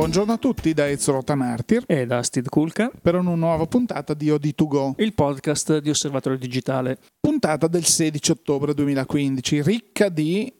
Buongiorno a tutti da Ezio Rotamartir e da Steve Kulka per una nuova puntata di OD2Go, il podcast di Osservatorio Digitale. Puntata del 16 ottobre 2015, ricca di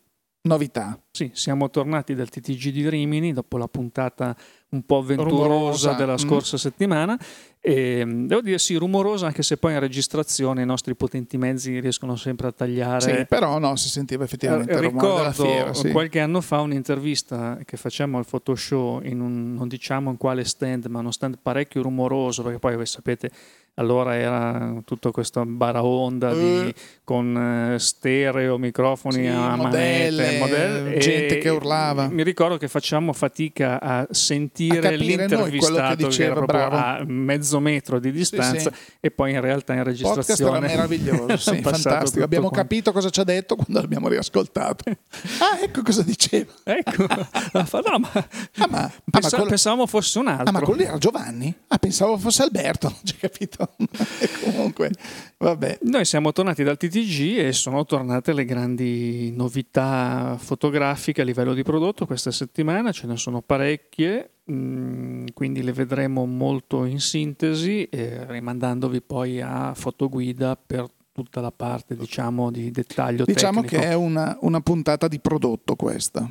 novità. Sì, siamo tornati dal TTG di Rimini dopo la puntata un po' avventurosa rumorosa. della mm. scorsa mm. settimana. E, devo dire sì, rumorosa anche se poi in registrazione i nostri potenti mezzi riescono sempre a tagliare. Sì, però no, si sentiva effettivamente eh, della fiera. Sì. qualche anno fa un'intervista che facciamo al Photoshop in un, non diciamo in quale stand, ma uno stand parecchio rumoroso, perché poi voi sapete allora era tutto questo baraonda di, uh. con stereo, microfoni sì, a modelle, manette, gente che urlava. Mi ricordo che facciamo fatica a sentire a l'intervistato che, diceva, che a mezzo metro di distanza sì, sì. e poi in realtà in registrazione era meraviglioso, sì, fantastico. Abbiamo quanto. capito cosa ci ha detto quando l'abbiamo riascoltato. ah, ecco cosa diceva. ecco. no, ma, ah, ma, pensa, ah, ma pensavamo fosse un altro. Ah, ma quello era Giovanni? Ah, pensavo fosse Alberto, non ci capito. Comunque, vabbè. Noi siamo tornati dal TTG e sono tornate le grandi novità fotografiche a livello di prodotto questa settimana, ce ne sono parecchie, mm, quindi le vedremo molto in sintesi, eh, rimandandovi poi a fotoguida per tutta la parte diciamo di dettaglio diciamo tecnico. che è una, una puntata di prodotto questa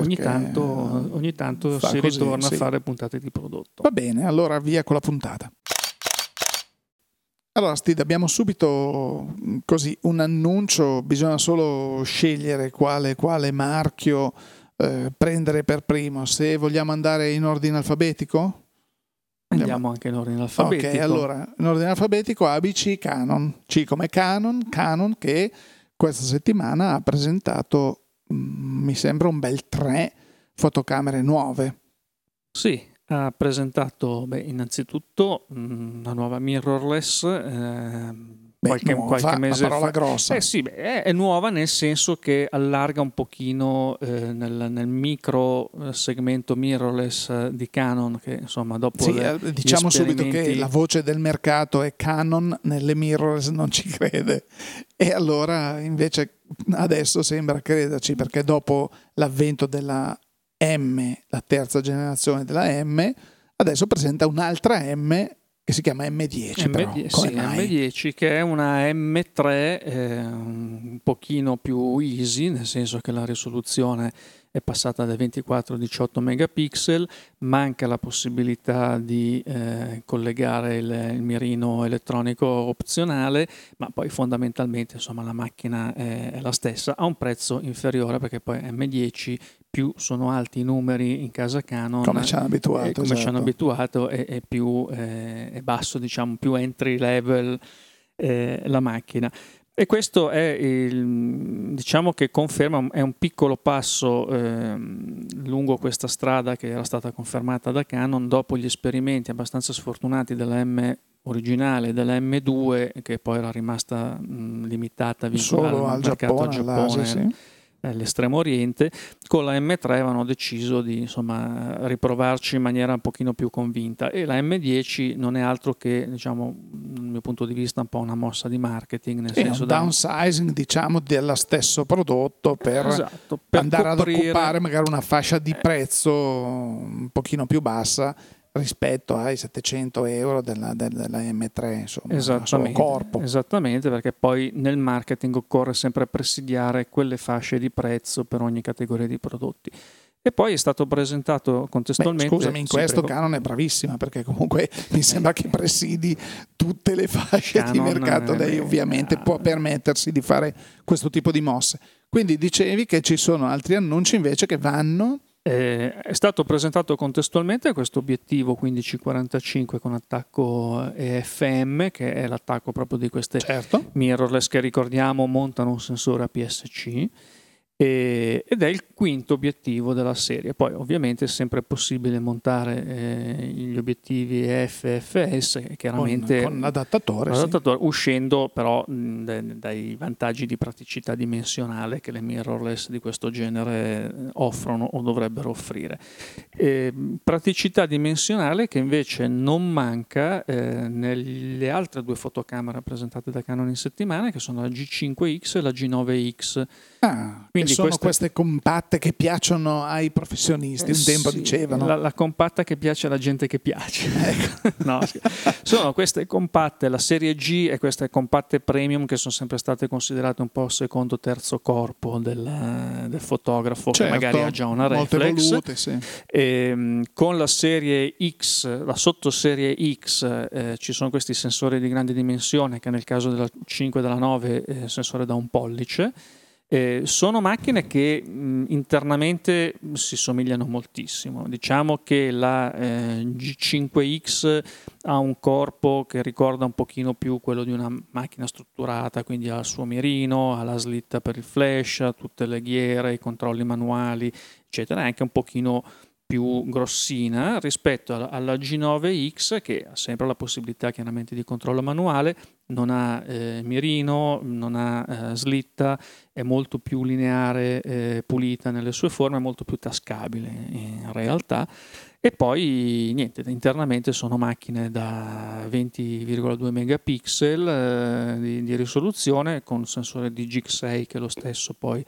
Ogni tanto, ogni tanto si così, ritorna sì. a fare puntate di prodotto. Va bene, allora via con la puntata. Allora, Steve, abbiamo subito mm, così un annuncio, bisogna solo scegliere quale, quale marchio eh, prendere per primo. Se vogliamo andare in ordine alfabetico? Andiamo anche in ordine alfabetico. Ok, allora, in ordine alfabetico ABC Canon. C come Canon, Canon che questa settimana ha presentato, mm, mi sembra, un bel tre fotocamere nuove. Sì, ha presentato beh, innanzitutto mm, una nuova mirrorless eh, Beh, qualche, nuova, qualche mese parola fa. grossa. Eh sì, beh, è, è, nuova nel senso che allarga un pochino eh, nel, nel, micro eh, segmento mirrorless eh, di Canon che insomma dopo sì, le, eh, diciamo subito che la voce del mercato è Canon nelle mirrorless non ci crede e allora invece adesso sembra crederci perché dopo l'avvento della M, la terza generazione della M, adesso presenta un'altra M che si chiama M10. M10, sì, M10 che è una M3 eh, un pochino più easy, nel senso che la risoluzione è passata da 24 a 18 megapixel, manca la possibilità di eh, collegare il, il, mirino elettronico opzionale, ma poi fondamentalmente insomma, la macchina è, è, la stessa, a un prezzo inferiore perché poi M10 più sono alti i numeri in casa Canon, come ci hanno abituato, eh, come esatto. ci hanno abituato e, e più eh, è basso, diciamo, più entry level eh, la macchina. E questo è il, diciamo che conferma, è un piccolo passo eh, lungo questa strada che era stata confermata da Canon dopo gli esperimenti abbastanza sfortunati della M originale della M2 che poi era rimasta mh, limitata Solo al, al Giappone, Giappone sì l'estremo oriente, con la M3 avevano deciso di insomma, riprovarci in maniera un pochino più convinta e la M10 non è altro che, diciamo, dal mio punto di vista, un po' una mossa di marketing. Nel è senso un downsizing, da... diciamo, dello stesso prodotto per, esatto, per andare coprire... ad occupare magari una fascia di prezzo un pochino più bassa rispetto ai 700 euro della, della M3, insomma, esattamente, corpo. Esattamente, perché poi nel marketing occorre sempre presidiare quelle fasce di prezzo per ogni categoria di prodotti. E poi è stato presentato contestualmente. Beh, scusami, in questo prego. Canon è bravissima perché comunque mi sembra che presidi tutte le fasce Canon, di mercato. Lei ovviamente può permettersi di fare questo tipo di mosse. Quindi dicevi che ci sono altri annunci invece che vanno eh, è stato presentato contestualmente questo obiettivo 1545 con attacco EFM, che è l'attacco proprio di queste certo. mirrorless che ricordiamo montano un sensore APS-C e, ed è il quinto obiettivo della serie. Poi ovviamente è sempre possibile montare eh, gli obiettivi FFS, chiaramente con, con l'adattatore, l'adattatore sì. uscendo però mh, dai vantaggi di praticità dimensionale che le mirrorless di questo genere eh, offrono o dovrebbero offrire. E, praticità dimensionale che invece non manca eh, nelle altre due fotocamere presentate da Canon in settimana, che sono la G5X e la G9X. Ah, Quindi sono queste... queste... compatte che piacciono ai professionisti, un tempo sì, dicevano. La, la, compatta che piace alla gente che piace. Ecco. no, sono queste compatte, la serie G e queste compatte premium che sono sempre state considerate un po' secondo terzo corpo del, del fotografo certo, che magari ha già una reflex. Volute, sì. e, ehm, con la serie X, la sottoserie X, eh, ci sono questi sensori di grande dimensione che nel caso della 5 e della 9 è sensore da un pollice eh, sono macchine che mh, internamente si somigliano moltissimo. Diciamo che la eh, G5X ha un corpo che ricorda un pochino più quello di una macchina strutturata, quindi ha il suo mirino, ha la slitta per il flash, ha tutte le ghiere, i controlli manuali, eccetera, è anche un pochino più grossina rispetto alla G9X che ha sempre la possibilità chiaramente di controllo manuale, non ha eh, mirino, non ha eh, slitta, è molto più lineare, eh, pulita nelle sue forme, molto più tascabile in realtà. E poi niente, internamente sono macchine da 20,2 megapixel eh, di, di risoluzione con sensore di GIG6 che è lo stesso poi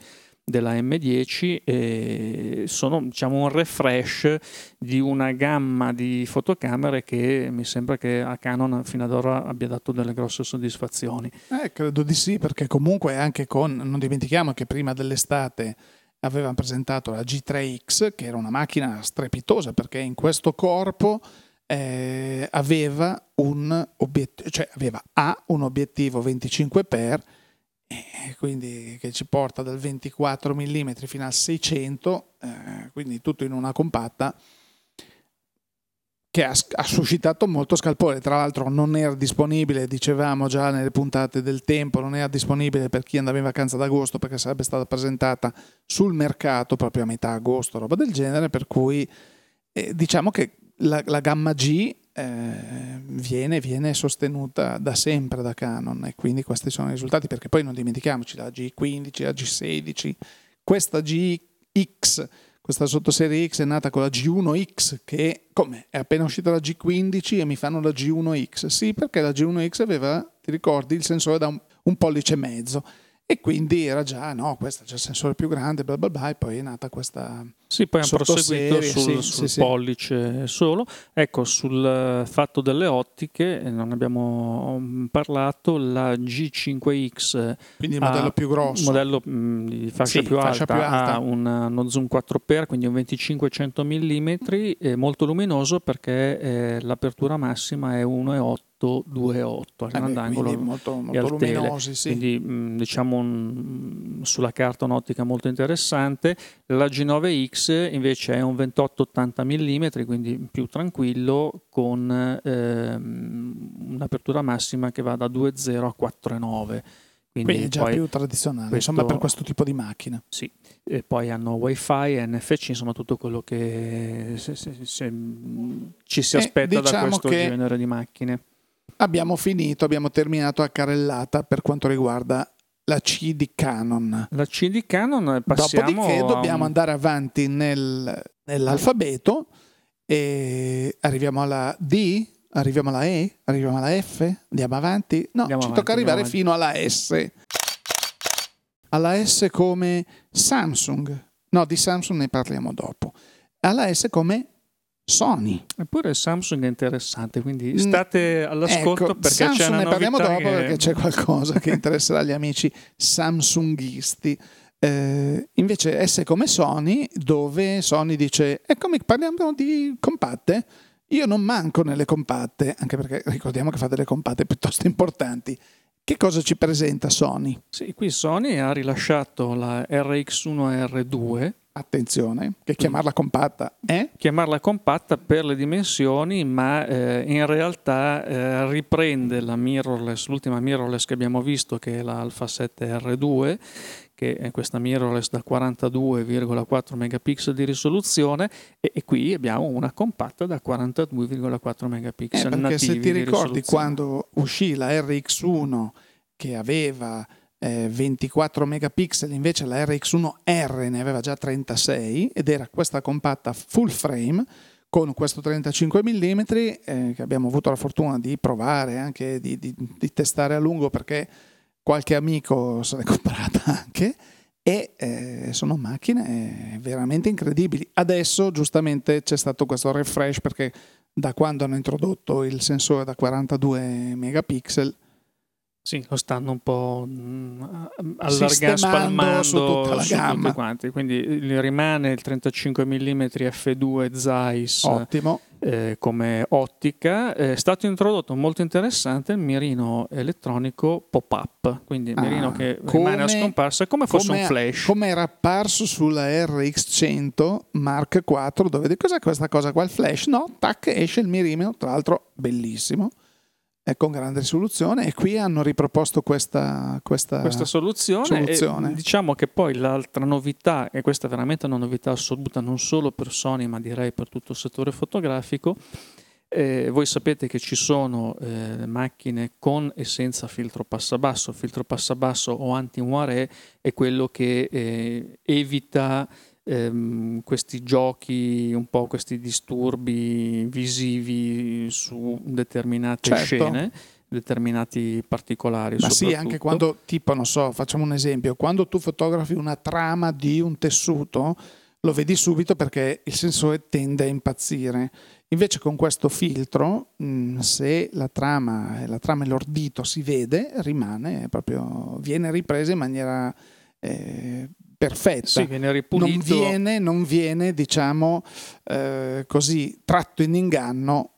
della M10 e sono diciamo, un refresh di una gamma di fotocamere che mi sembra che a Canon fino ad ora abbia dato delle grosse soddisfazioni. Eh, credo di sì, perché comunque anche con, non dimentichiamo che prima dell'estate avevano presentato la G3X, che era una macchina strepitosa perché in questo corpo eh, aveva un obiettivo, cioè aveva A un obiettivo 25x quindi che ci porta dal 24 mm fino al 600, eh, quindi tutto in una compatta che ha, ha, suscitato molto scalpore. Tra l'altro non era disponibile, dicevamo già nelle puntate del tempo, non era disponibile per chi andava in vacanza d'agosto perché sarebbe stata presentata sul mercato proprio a metà agosto, roba del genere, per cui eh, diciamo che la, la gamma G eh, viene, viene, sostenuta da sempre da Canon e quindi questi sono i risultati perché poi non dimentichiamoci la G15, la G16, questa GX, questa sottoserie X è nata con la G1X che come è appena uscita la G15 e mi fanno la G1X, sì perché la G1X aveva, ti ricordi, il sensore da un, un pollice e mezzo e quindi era già, no, questo c'è il sensore più grande, bla bla bla, e poi è nata questa. Sì, poi hanno proseguito sul, sì, sul sì, pollice solo. Ecco, sul fatto delle ottiche, non abbiamo mm, parlato, la G5X. Quindi il modello più grosso. Il modello mh, mm, di fascia, più, fascia alta, più, alta, ha un, uno zoom 4x, quindi un 2500 mm, molto luminoso perché eh, l'apertura massima è 1,8 828 al eh grandangolo beh, molto, molto luminosi, sì. quindi mh, diciamo un, sulla carta un'ottica molto interessante la G9X invece è un 28-80 mm quindi più tranquillo con ehm, un'apertura massima che va da 2.0 a 4.9 quindi, quindi è già più tradizionale, questo, insomma, per questo tipo di macchina. Sì, e poi hanno wifi, NFC, insomma tutto quello che se, se, se, ci si aspetta diciamo da questo genere di macchine. Abbiamo finito, abbiamo terminato a carrellata per quanto riguarda la C di Canon. La C di Canon passiamo Dopodiché dobbiamo un... andare avanti nel, nell'alfabeto e arriviamo alla D, arriviamo alla E, arriviamo alla F, andiamo avanti. No, andiamo ci avanti, tocca arrivare fino alla S. Alla S come Samsung. No, di Samsung ne parliamo dopo. Alla S come Sony. Eppure Samsung è interessante, quindi mm, state all'ascolto ecco, perché Samsung c'è una ne parliamo dopo che... perché c'è qualcosa che interesserà gli amici samsunghisti. Eh, invece S come Sony, dove Sony dice, eccomi, parliamo di compatte. Io non manco nelle compatte, anche perché ricordiamo che fa delle compatte piuttosto importanti. Che cosa ci presenta Sony? Sì, qui Sony ha rilasciato la RX1 R2 attenzione, che chiamarla compatta è? Chiamarla compatta per le dimensioni, ma eh, in realtà eh, riprende la mirrorless, l'ultima mirrorless che abbiamo visto, che è la Alpha 7 R2, che è questa mirrorless da 42,4 megapixel di risoluzione, e, e, qui abbiamo una compatta da 42,4 megapixel. Eh, perché se ti ricordi quando uscì la RX1 che aveva 24 eh, megapixel, invece la RX1R ne aveva già 36 ed era questa compatta full frame con questo 35 mm eh, che abbiamo avuto la fortuna di provare, anche di, di, di testare a lungo perché qualche amico se l'è comprata anche e eh, sono macchine veramente incredibili. Adesso giustamente c'è stato questo refresh perché da quando hanno introdotto il sensore da 42 megapixel sì, lo stanno un po' mm, allargando, spalmando su tutta la su gamma. Quanti. Quindi rimane il 35 mm f2 Zeiss Ottimo. Eh, come ottica. È stato introdotto molto interessante il mirino elettronico pop-up, quindi il mirino ah, che come, rimane a scomparsa come fosse come, un flash. Come era apparso sulla RX100 Mark IV, dove di cos'è questa cosa qua? Il flash? No, tac, esce il mirino, tra l'altro bellissimo con grande risoluzione e qui hanno riproposto questa, questa, questa soluzione. soluzione. diciamo che poi l'altra novità, e questa è veramente una novità assoluta non solo per Sony ma direi per tutto il settore fotografico, eh, voi sapete che ci sono eh, macchine con e senza filtro passabasso. Il filtro passabasso o anti-moiré è quello che eh, evita ehm, questi giochi, un po' questi disturbi visivi su determinate certo. scene determinati particolari. Ma sì, anche quando, tipo, non so, facciamo un esempio, quando tu fotografi una trama di un tessuto, lo vedi subito perché il sensore tende a impazzire. Invece con questo filtro, mh, se la trama, la trama e l'ordito si vede, rimane proprio, viene ripresa in maniera eh, perfetta. Sì, viene ripulito. Non viene, non viene diciamo, eh, così tratto in inganno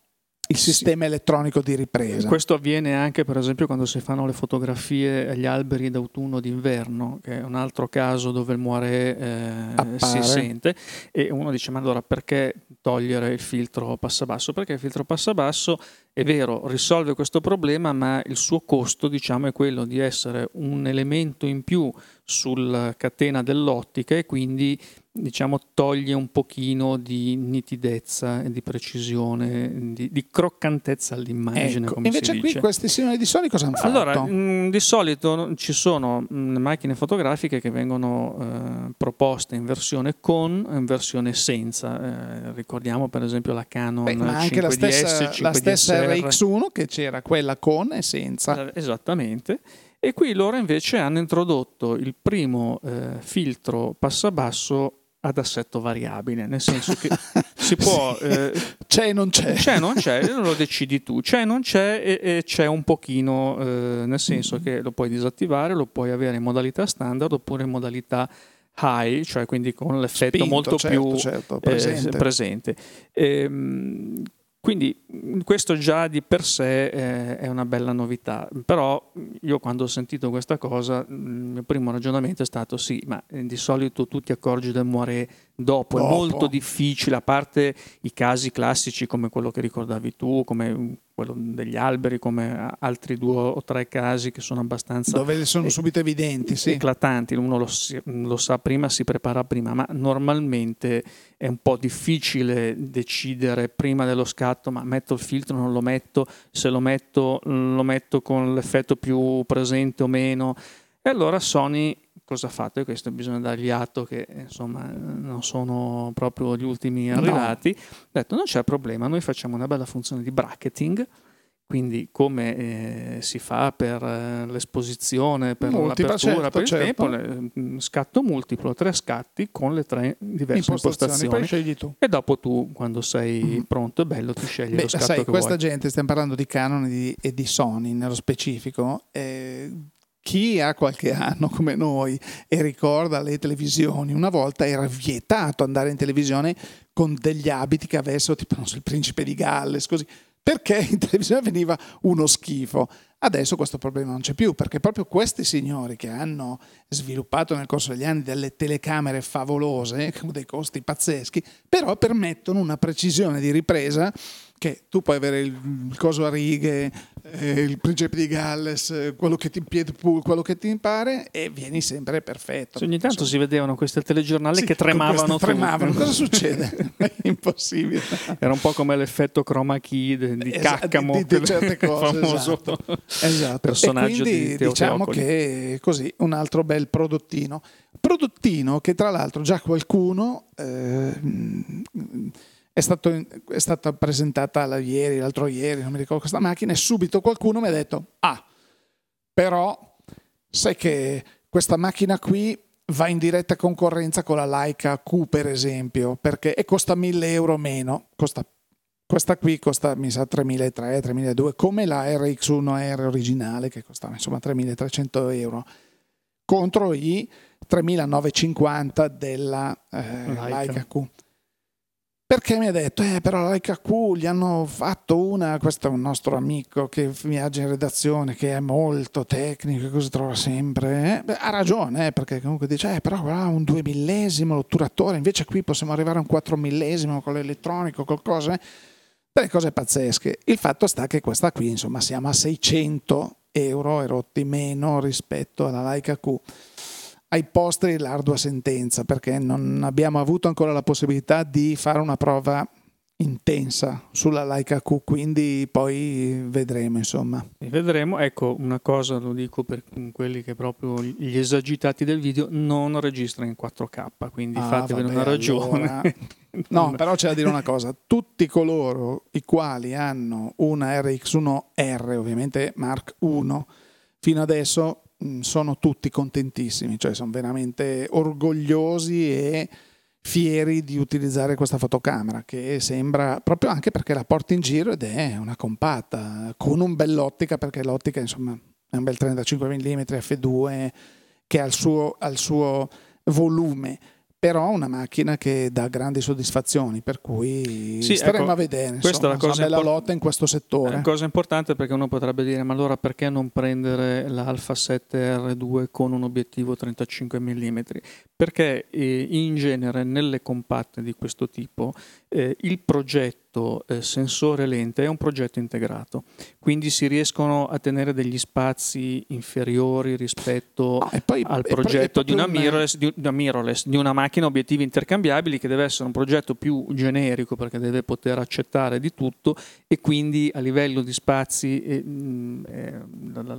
il sistema sì. elettronico di ripresa. Questo avviene anche per esempio quando si fanno le fotografie agli alberi d'autunno d'inverno, che è un altro caso dove il moiré eh, si sente e uno dice ma allora perché togliere il filtro passabasso? Perché il filtro passabasso è vero, risolve questo problema, ma il suo costo diciamo, è quello di essere un elemento in più sulla catena dell'ottica e quindi diciamo, toglie un pochino di nitidezza e di precisione, di, di croccantezza all'immagine. Ecco. Invece qui questi signori di Sony cosa hanno fatto? Allora, mh, di solito ci sono mh, macchine fotografiche che vengono eh, proposte in versione con e in versione senza. Eh, ricordiamo per esempio la Canon Beh, ma anche 5DS, la stessa, 5DS la stessa RX1 che c'era quella con e senza. Eh, esattamente. E qui loro invece hanno introdotto il primo eh, filtro passabasso ad assetto variabile, nel senso che si può... Eh, c'è e non c'è. C'è non c'è, lo decidi tu. C'è e non c'è e, e c'è un pochino, eh, nel senso che lo puoi disattivare, lo puoi avere in modalità standard oppure in modalità high, cioè quindi con l'effetto Spinto, molto certo, più certo, presente. Eh, presente. Ehm, quindi questo già di per sé eh, è una bella novità, però io quando ho sentito questa cosa il mio primo ragionamento è stato sì, ma eh, di solito tu ti accorgi del muore dopo, dopo, è molto difficile, a parte i casi classici come quello che ricordavi tu, come quello degli alberi, come altri due o tre casi che sono abbastanza... Dove sono subito evidenti, sì. Eclatanti, uno lo, lo, sa prima, si prepara prima, ma normalmente è un po' difficile decidere prima dello scatto, ma metto il filtro non lo metto, se lo metto lo metto con l'effetto più presente o meno. E allora Sony cosa ha fatto? E questo bisogna dargli atto che insomma non sono proprio gli ultimi arrivati. No. Ha detto non c'è problema, noi facciamo una bella funzione di bracketing, quindi come eh, si fa per eh, l'esposizione, per Multipla, l'apertura, certo, per il certo. tempo, le, scatto multiplo, tre scatti con le tre diverse impostazioni. impostazioni. E dopo tu, quando sei mm. pronto e bello, ti scegli Beh, lo scatto sai, questa vuoi. gente, stiamo parlando di Canon e di, e di Sony nello specifico, eh, chi ha qualche anno come noi e ricorda le televisioni, una volta era vietato andare in televisione con degli abiti che avessero tipo so, il principe di Galles, così, perché in televisione veniva uno schifo. Adesso questo problema non c'è più, perché proprio questi signori che hanno sviluppato nel corso degli anni delle telecamere favolose, con dei costi pazzeschi, però permettono una precisione di ripresa che tu puoi avere il, il coso a righe, eh, il principe di Galles, eh, quello che ti piede quello che ti pare e vieni sempre perfetto. Sì, ogni tanto Insomma. si vedevano questi telegiornali sì, che tremavano. tremavano. Cosa succede? È impossibile. Era un po' come l'effetto chroma key di, di esatto, Caccamo, di, di, certe cose, famoso esatto. esatto. personaggio e quindi, di diciamo che così un altro bel prodottino. Prodottino che tra l'altro già qualcuno eh, è, stato, è, stata presentata ieri, l'altro ieri, non mi ricordo questa macchina, e subito qualcuno mi ha detto, ah, però sai che questa macchina qui va in diretta concorrenza con la Leica Q per esempio, perché e costa 1000 euro meno, costa, questa qui costa mi sa 3300, 3200, come la RX1R originale che costava insomma 3300 euro, contro i 3950 della eh, Leica. Leica Q. Perché mi ha detto, eh, però l'HQ gli hanno fatto una, questo è un nostro amico che viaggia in redazione, che è molto tecnico, così trova sempre. Eh? Beh, ha ragione, eh, perché comunque dice, eh, però qua un 2 millesimo l'otturatore, invece qui possiamo arrivare a un 4 millesimo con l'elettronico, qualcosa. Eh? Delle cose pazzesche. Il fatto sta che questa qui, insomma, siamo a 600 euro erotti meno rispetto alla Leica Q ai posteri l'ardua sentenza perché non abbiamo avuto ancora la possibilità di fare una prova intensa sulla Leica Q, quindi poi vedremo insomma. vedremo, ecco una cosa lo dico per quelli che proprio gli esagitati del video non registrano in 4K, quindi ah, fatevene una ragione. Allora... no, però c'è da dire una cosa, tutti coloro i quali hanno una RX1R, ovviamente Mark 1, fino adesso sono tutti contentissimi, cioè sono veramente orgogliosi e fieri di utilizzare questa fotocamera che sembra proprio anche perché la porti in giro ed è una compatta con un bell'ottica perché l'ottica insomma è un bel 35 mm f2 che ha il suo, ha il suo volume però una macchina che dà grandi soddisfazioni, per cui sì, staremo ecco, a vedere. Questa insomma, è la cosa bella import- lotta in questo settore. È una cosa importante perché uno potrebbe dire: ma allora perché non prendere l'Alpha 7R2 con un obiettivo 35 mm? Perché eh, in genere nelle compatte di questo tipo eh, il progetto eh, sensore lente è un progetto integrato, quindi si riescono a tenere degli spazi inferiori rispetto ah, poi, al progetto di, una mirrorless, di, una mirrorless, di una macchina obiettivi intercambiabili che deve essere un progetto più generico perché deve poter accettare di tutto e quindi a livello di spazi eh, eh, la,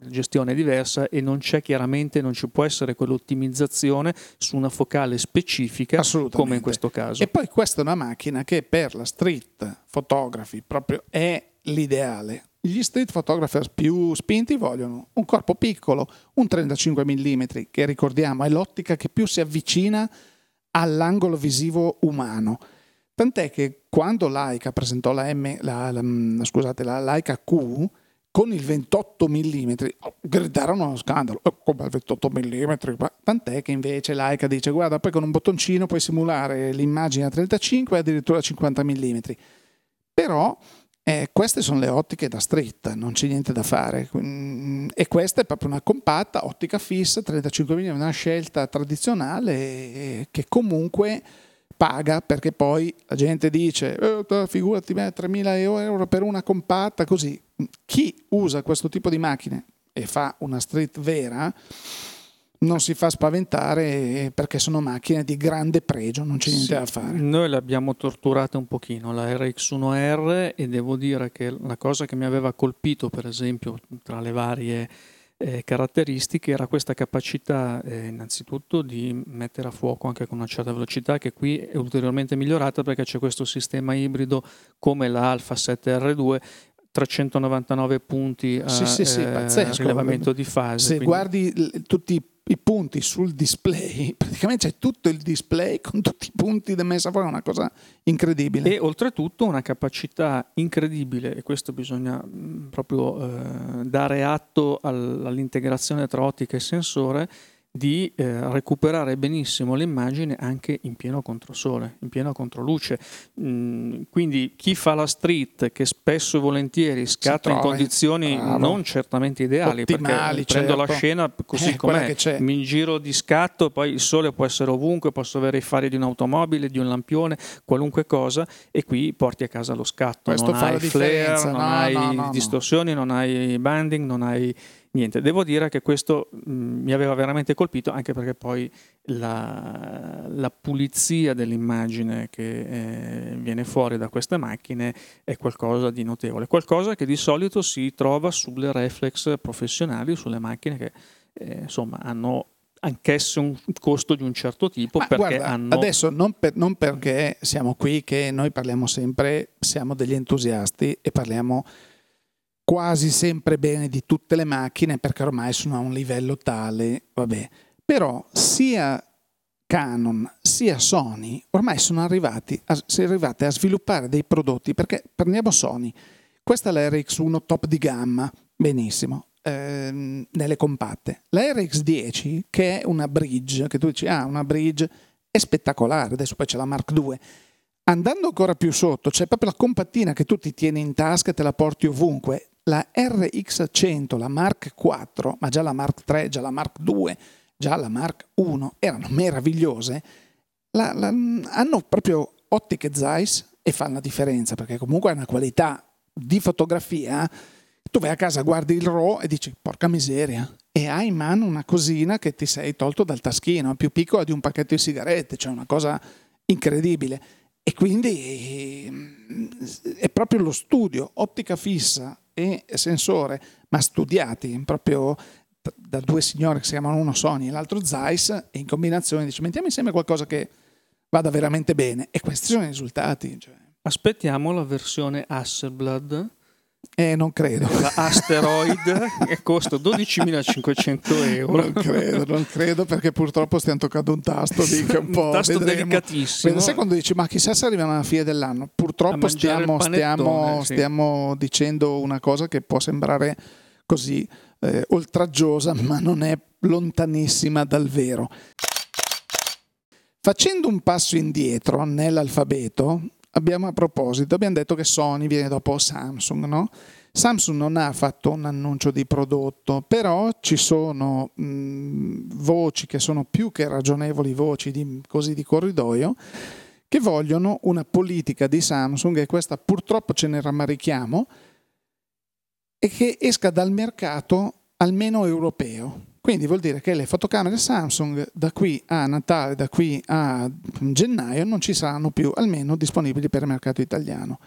gestione è diversa e non c'è chiaramente, non ci può essere quell'ottimizzazione su una focale specifica come in questo caso. E poi questa è una macchina che per la street photography proprio è l'ideale. Gli street photographers più spinti vogliono un corpo piccolo, un 35 mm, che ricordiamo è l'ottica che più si avvicina all'angolo visivo umano. Tant'è che quando Leica presentò la, M, la, la, mm, scusate, la Leica Q, con il 28 mm gridarono uno scandalo oh, come il 28 mm tant'è che invece Leica dice guarda poi con un bottoncino puoi simulare l'immagine a 35 e addirittura a 50 mm però eh, queste sono le ottiche da stretta, non c'è niente da fare. E questa è proprio una compatta, ottica fissa, 35 mm, una scelta tradizionale eh, che comunque paga perché poi la gente dice eh, figurati 3.000 euro per una compatta così chi usa questo tipo di macchine e fa una street vera non si fa spaventare perché sono macchine di grande pregio, non c'è niente sì, da fare. Noi l'abbiamo torturata un pochino, la RX1R, e devo dire che la cosa che mi aveva colpito, per esempio, tra le varie eh, caratteristiche era questa capacità eh, innanzitutto di mettere a fuoco anche con una certa velocità che qui è ulteriormente migliorata perché c'è questo sistema ibrido come la Alpha 7R2 399 punti a sì, sì, sì, eh, rilevamento di fase. Se quindi... guardi tutti i punti sul display, praticamente c'è tutto il display con tutti i punti da messa fuori, è una cosa incredibile. E oltretutto una capacità incredibile, e questo bisogna mh, proprio eh, dare atto all'integrazione tra ottica e sensore, di eh, recuperare benissimo l'immagine anche in pieno controsole, in piena controluce. Mm, quindi chi fa la street, che spesso e volentieri scatta in condizioni bravo. non certamente ideali, Ottimali, perché prendo certo. la scena così eh, com'è, mi giro di scatto, poi il sole può essere ovunque, posso avere i fari di un'automobile, di un lampione, qualunque cosa, e qui porti a casa lo scatto. Questo non hai flare, non no, hai no, distorsioni, non hai banding, non hai niente, devo dire che questo mh, mm, mi aveva veramente colpito anche perché poi la, la pulizia dell'immagine che eh, viene fuori da queste macchine è qualcosa di notevole, qualcosa che di solito si trova sulle reflex professionali, sulle macchine che eh, insomma hanno anch'esse un costo di un certo tipo. Guarda, hanno... Adesso non, per, non, perché siamo qui che noi parliamo sempre, siamo degli entusiasti e parliamo quasi sempre bene di tutte le macchine perché ormai sono a un livello tale, vabbè. Però sia Canon sia Sony ormai sono arrivati a, sono arrivate a sviluppare dei prodotti perché prendiamo Sony, questa è la RX1 top di gamma, benissimo, ehm, nelle compatte. La RX10 che è una bridge, che tu dici ah una bridge è spettacolare, adesso poi c'è la Mark II. Andando ancora più sotto c'è proprio la compattina che tu ti tieni in tasca e te la porti ovunque. La RX100, la Mark IV, ma già la Mark III, già la Mark II, già la Mark I erano meravigliose, la, la, hanno proprio ottiche Zeiss e fanno la differenza perché comunque è una qualità di fotografia. Tu vai a casa, guardi il RAW e dici porca miseria e hai in mano una cosina che ti sei tolto dal taschino, più piccola di un pacchetto di sigarette, cioè una cosa incredibile. E quindi mm, è proprio lo studio, ottica fissa e sensore, ma studiati proprio da due signori che si chiamano uno Sony e l'altro Zeiss e in combinazione dice mettiamo insieme qualcosa che vada veramente bene e questi sono i risultati. Cioè. Aspettiamo la versione Hasselblad. Eh, non credo. La Asteroid che costa 12.500 euro. Non credo, non credo perché purtroppo stiamo toccando un tasto lì che è un po'... un tasto vedremo. delicatissimo. Vedi, sai quando dici ma chissà se arriviamo alla fine dell'anno? Purtroppo stiamo, stiamo, sì. stiamo dicendo una cosa che può sembrare così eh, oltraggiosa, ma non è lontanissima dal vero. Facendo un passo indietro nell'alfabeto, abbiamo a proposito, abbiamo detto che Sony viene dopo Samsung, no? Samsung non ha fatto un annuncio di prodotto, però ci sono mh, voci che sono più che ragionevoli voci di, così di corridoio che vogliono una politica di Samsung e questa purtroppo ce ne rammarichiamo e che esca dal mercato almeno europeo. Quindi vuol dire che le fotocamere Samsung da qui a Natale, da qui a gennaio non ci saranno più almeno disponibili per il mercato italiano.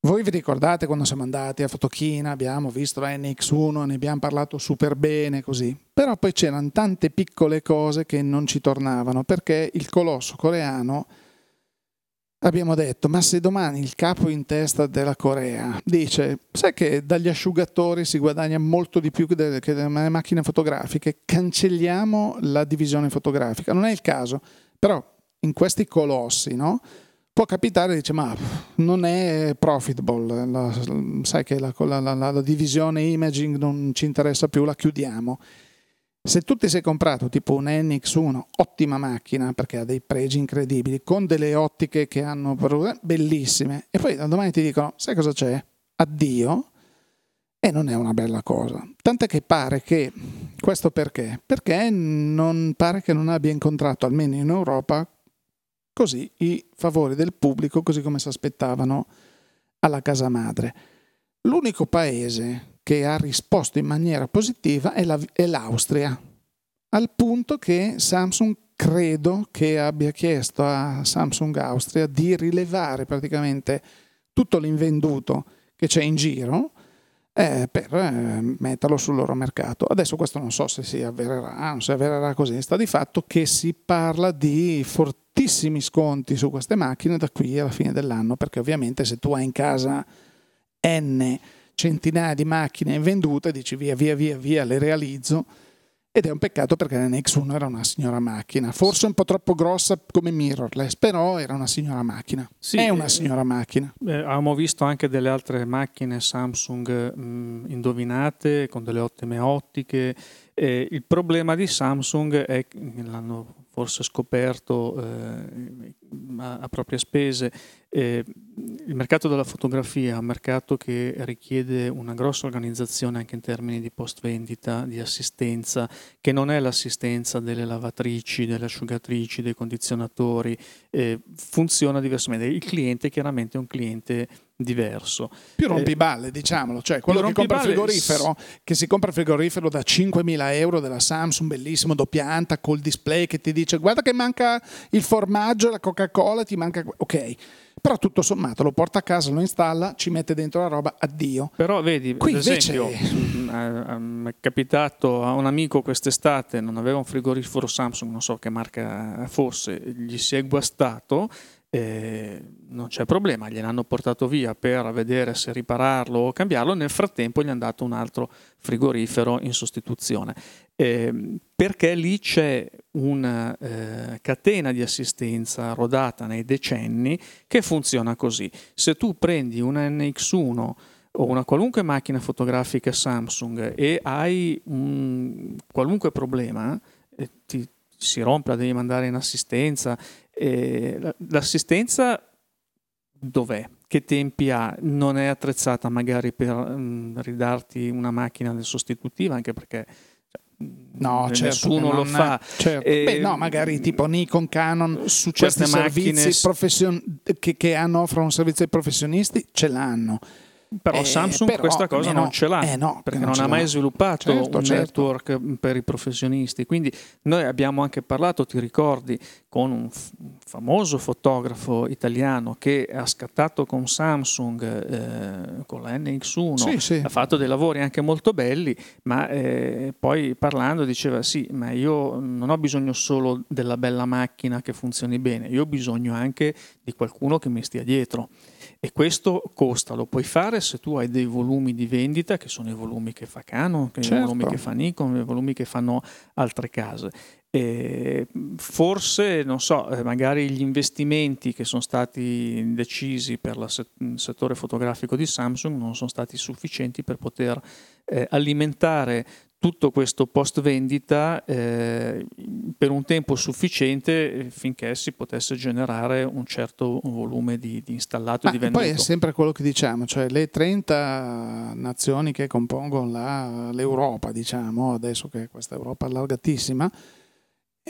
Voi vi ricordate quando siamo andati a Fotochina, abbiamo visto la NX1, ne abbiamo parlato super bene così, però poi c'erano tante piccole cose che non ci tornavano perché il colosso coreano abbiamo detto, ma se domani il capo in testa della Corea dice, sai che dagli asciugatori si guadagna molto di più che dalle macchine fotografiche, cancelliamo la divisione fotografica. Non è il caso, però in questi colossi, no? Può capitare, dice, ma non è profitable, la, sai che la, la, la divisione imaging non ci interessa più, la chiudiamo. Se tu ti sei comprato tipo un NX1, ottima macchina perché ha dei pregi incredibili, con delle ottiche che hanno bellissime, e poi da domani ti dicono, sai cosa c'è? Addio, e non è una bella cosa. Tant'è che pare che, questo perché? Perché non pare che non abbia incontrato, almeno in Europa, così i favori del pubblico, così come si aspettavano alla casa madre. L'unico paese che ha risposto in maniera positiva è, la, è l'Austria, al punto che Samsung credo che abbia chiesto a Samsung Austria di rilevare praticamente tutto l'invenduto che c'è in giro eh, per eh, metterlo sul loro mercato. Adesso questo non so se si avvererà, non si avvererà così, sta di fatto che si parla di fortissimi sconti su queste macchine da qui alla fine dell'anno, perché ovviamente se tu hai in casa N centinaia di macchine vendute, dici via via via via le realizzo ed è un peccato perché la NX1 era una signora macchina, forse un po' troppo grossa come mirrorless, però era una signora macchina. Sì, è una eh, signora macchina. Eh, abbiamo visto anche delle altre macchine Samsung mh, indovinate con delle ottime ottiche. Eh, il problema di Samsung è che l'hanno forse scoperto eh, a, a, proprie spese. Eh, il mercato della fotografia è un mercato che richiede una grossa organizzazione anche in termini di post vendita, di assistenza, che non è l'assistenza delle lavatrici, delle asciugatrici, dei condizionatori, eh, funziona diversamente. Il cliente chiaramente è un cliente diverso. Più rompiballe, eh, diciamolo, cioè quello che compra il frigorifero, che si compra il frigorifero da 5.000 euro della Samsung, bellissimo, doppia anta, col display che ti dice guarda che manca il formaggio, la Coca-Cola, ti manca... Ok, però tutto sommato lo porta a casa, lo installa, ci mette dentro la roba, addio. Però vedi, Qui ad esempio, mi è capitato a un amico quest'estate, non aveva un frigorifero Samsung, non so che marca fosse, gli si è guastato eh, non c'è problema, gliel'hanno portato via per vedere se ripararlo o cambiarlo, nel frattempo gli hanno dato un altro frigorifero in sostituzione, eh, perché lì c'è una eh, catena di assistenza rodata nei decenni che funziona così. Se tu prendi una NX1 o una qualunque macchina fotografica Samsung e hai un qualunque problema, eh, ti, si rompe, la devi mandare in assistenza, eh, l'assistenza dov'è? Che tempi ha? Non è attrezzata magari per um, ridarti una macchina sostitutiva, anche perché cioè, No, certo, nessuno lo fa. Certo. Eh, Beh, no, magari tipo Nikon, Canon, su questi macchine... profession... che, che hanno, offrono un servizio ai professionisti, ce l'hanno. Però eh, Samsung però, questa cosa non ce l'ha, eh no, perché non, non ha mai sviluppato certo, un certo. network per i professionisti. Quindi noi abbiamo anche parlato, ti ricordi, con un f- famoso fotografo italiano che ha scattato con Samsung, eh, con la NX1, sì, sì. ha fatto dei lavori anche molto belli, ma eh, poi parlando diceva sì, ma io non ho bisogno solo della bella macchina che funzioni bene, io ho bisogno anche di qualcuno che mi stia dietro. E questo costa, lo puoi fare se tu hai dei volumi di vendita, che sono i volumi che fa Canon, certo. i volumi che fa Nikon, i volumi che fanno altre case. E forse, non so, eh, magari gli investimenti che sono stati decisi per il settore fotografico di Samsung non sono stati sufficienti per poter eh, alimentare tutto questo post vendita eh, per un tempo sufficiente finché si potesse generare un certo volume di, di installato Ma e di venduto. Poi è sempre quello che diciamo, cioè le 30 nazioni che compongono la, l'Europa, diciamo, adesso che questa Europa allargatissima,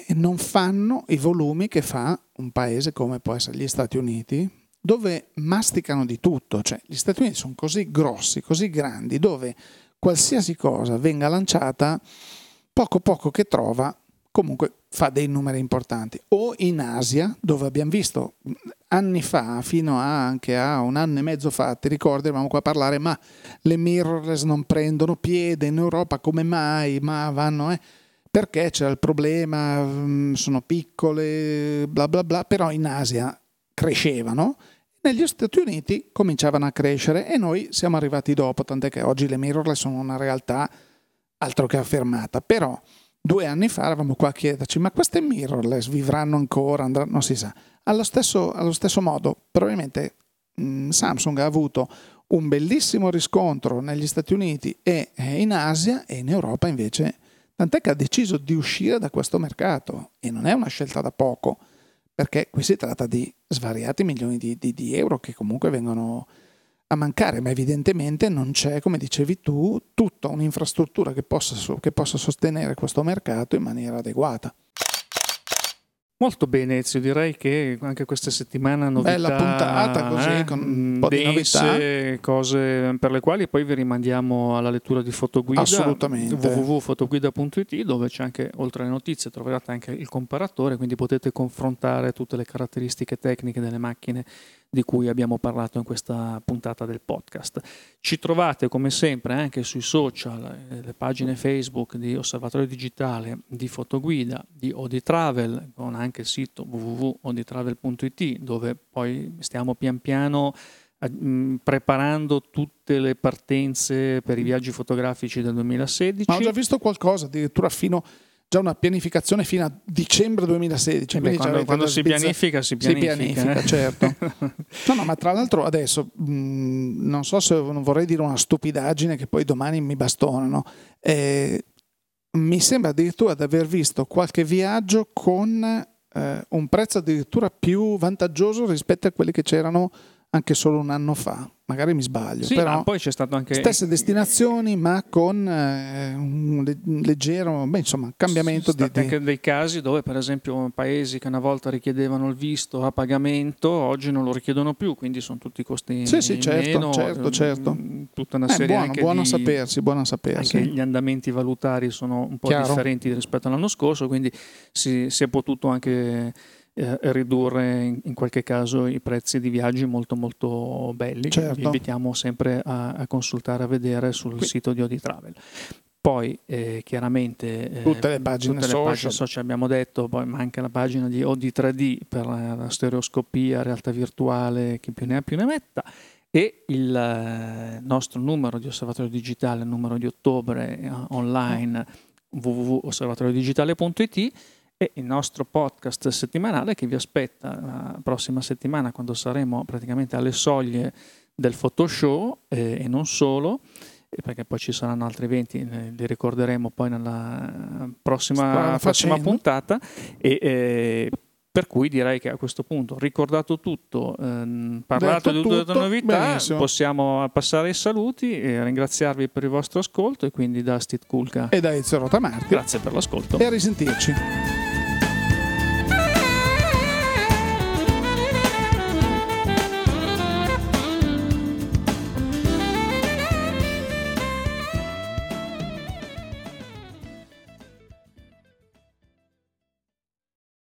non fanno i volumi che fa un paese come può essere gli Stati Uniti, dove masticano di tutto, cioè gli Stati Uniti sono così grossi, così grandi, dove qualsiasi cosa venga lanciata, poco poco che trova, comunque fa dei numeri importanti. O in Asia, dove abbiamo visto anni fa, fino a anche a un anno e mezzo fa, ti ricordi, eravamo qua a parlare, ma le mirrorless non prendono piede in Europa, come mai? Ma vanno, eh? Perché c'era il problema, mm, sono piccole, bla bla bla, però in Asia crescevano negli Stati Uniti cominciavano a crescere e noi siamo arrivati dopo, tant'è che oggi le mirrorless sono una realtà altro che affermata. Però due anni fa eravamo qua a chiederci, ma queste mirrorless vivranno ancora? Andranno? Non si sa. Allo stesso, allo stesso modo, probabilmente mh, Samsung ha avuto un bellissimo riscontro negli Stati Uniti e in Asia e in Europa invece, tant'è che ha deciso di uscire da questo mercato e non è una scelta da poco perché qui si tratta di svariati milioni di, di, di, euro che comunque vengono a mancare, ma evidentemente non c'è, come dicevi tu, tutta un'infrastruttura che possa, che possa sostenere questo mercato in maniera adeguata. Molto bene Ezio, direi che anche questa settimana novità, Bella puntata così eh, con un po' dense, di novità. cose per le quali poi vi rimandiamo alla lettura di Fotoguida Assolutamente. www.fotoguida.it dove c'è anche oltre alle notizie troverete anche il comparatore, quindi potete confrontare tutte le caratteristiche tecniche delle macchine di cui abbiamo parlato in questa puntata del podcast. Ci trovate come sempre anche sui social, eh, le pagine Facebook di Osservatorio Digitale, di Fotoguida, di Odi Travel, con anche il sito www.oditravel.it dove poi stiamo pian piano mm, preparando tutte le partenze per i viaggi fotografici del 2016. Ma ho già visto qualcosa, addirittura fino già una pianificazione fino a dicembre 2016. Eh beh, quando, quando si pianifica, si pianifica. Si pianifica, eh? certo. no, no, ma tra l'altro adesso mh, mm, non so se non vorrei dire una stupidaggine che poi domani mi bastonano. Eh, mi sembra addirittura di aver visto qualche viaggio con eh, un prezzo addirittura più vantaggioso rispetto a quelli che c'erano anche solo un anno fa magari mi sbaglio, sì, però poi c'è stato anche stesse destinazioni ma con eh, un leggero beh, insomma, cambiamento di, di... anche dei casi dove per esempio paesi che una volta richiedevano il visto a pagamento oggi non lo richiedono più quindi sono tutti costi sì, sì, certo, meno, certo, certo. Mm, tutta una eh, serie buono, buono di, sapersi, buono sapersi. anche gli andamenti valutari sono un po' Chiaro. differenti rispetto all'anno scorso quindi si, si è potuto anche eh, ridurre in, in, qualche caso i prezzi di viaggi molto molto belli certo. vi invitiamo sempre a, a, consultare a vedere sul Qui. sito di Odi Travel poi eh, chiaramente eh, tutte le pagine tutte social. Le pagine social abbiamo detto, poi manca la pagina di OD3D per la, stereoscopia, realtà virtuale, chi più ne ha più ne metta e il eh, nostro numero di osservatorio digitale, numero di ottobre eh, online www.osservatoriodigitale.it e il nostro podcast settimanale che vi aspetta la prossima settimana quando saremo praticamente alle soglie del Photoshop eh, e non solo perché poi ci saranno altri eventi, li ricorderemo poi nella prossima, prossima puntata. E, eh, per cui direi che a questo punto, ricordato tutto, ehm, parlato di tutte le novità, benissimo. possiamo passare ai saluti e ringraziarvi per il vostro ascolto e quindi da Steve Kulka e da Ezio Rotamarti. Grazie per l'ascolto. E a risentirci.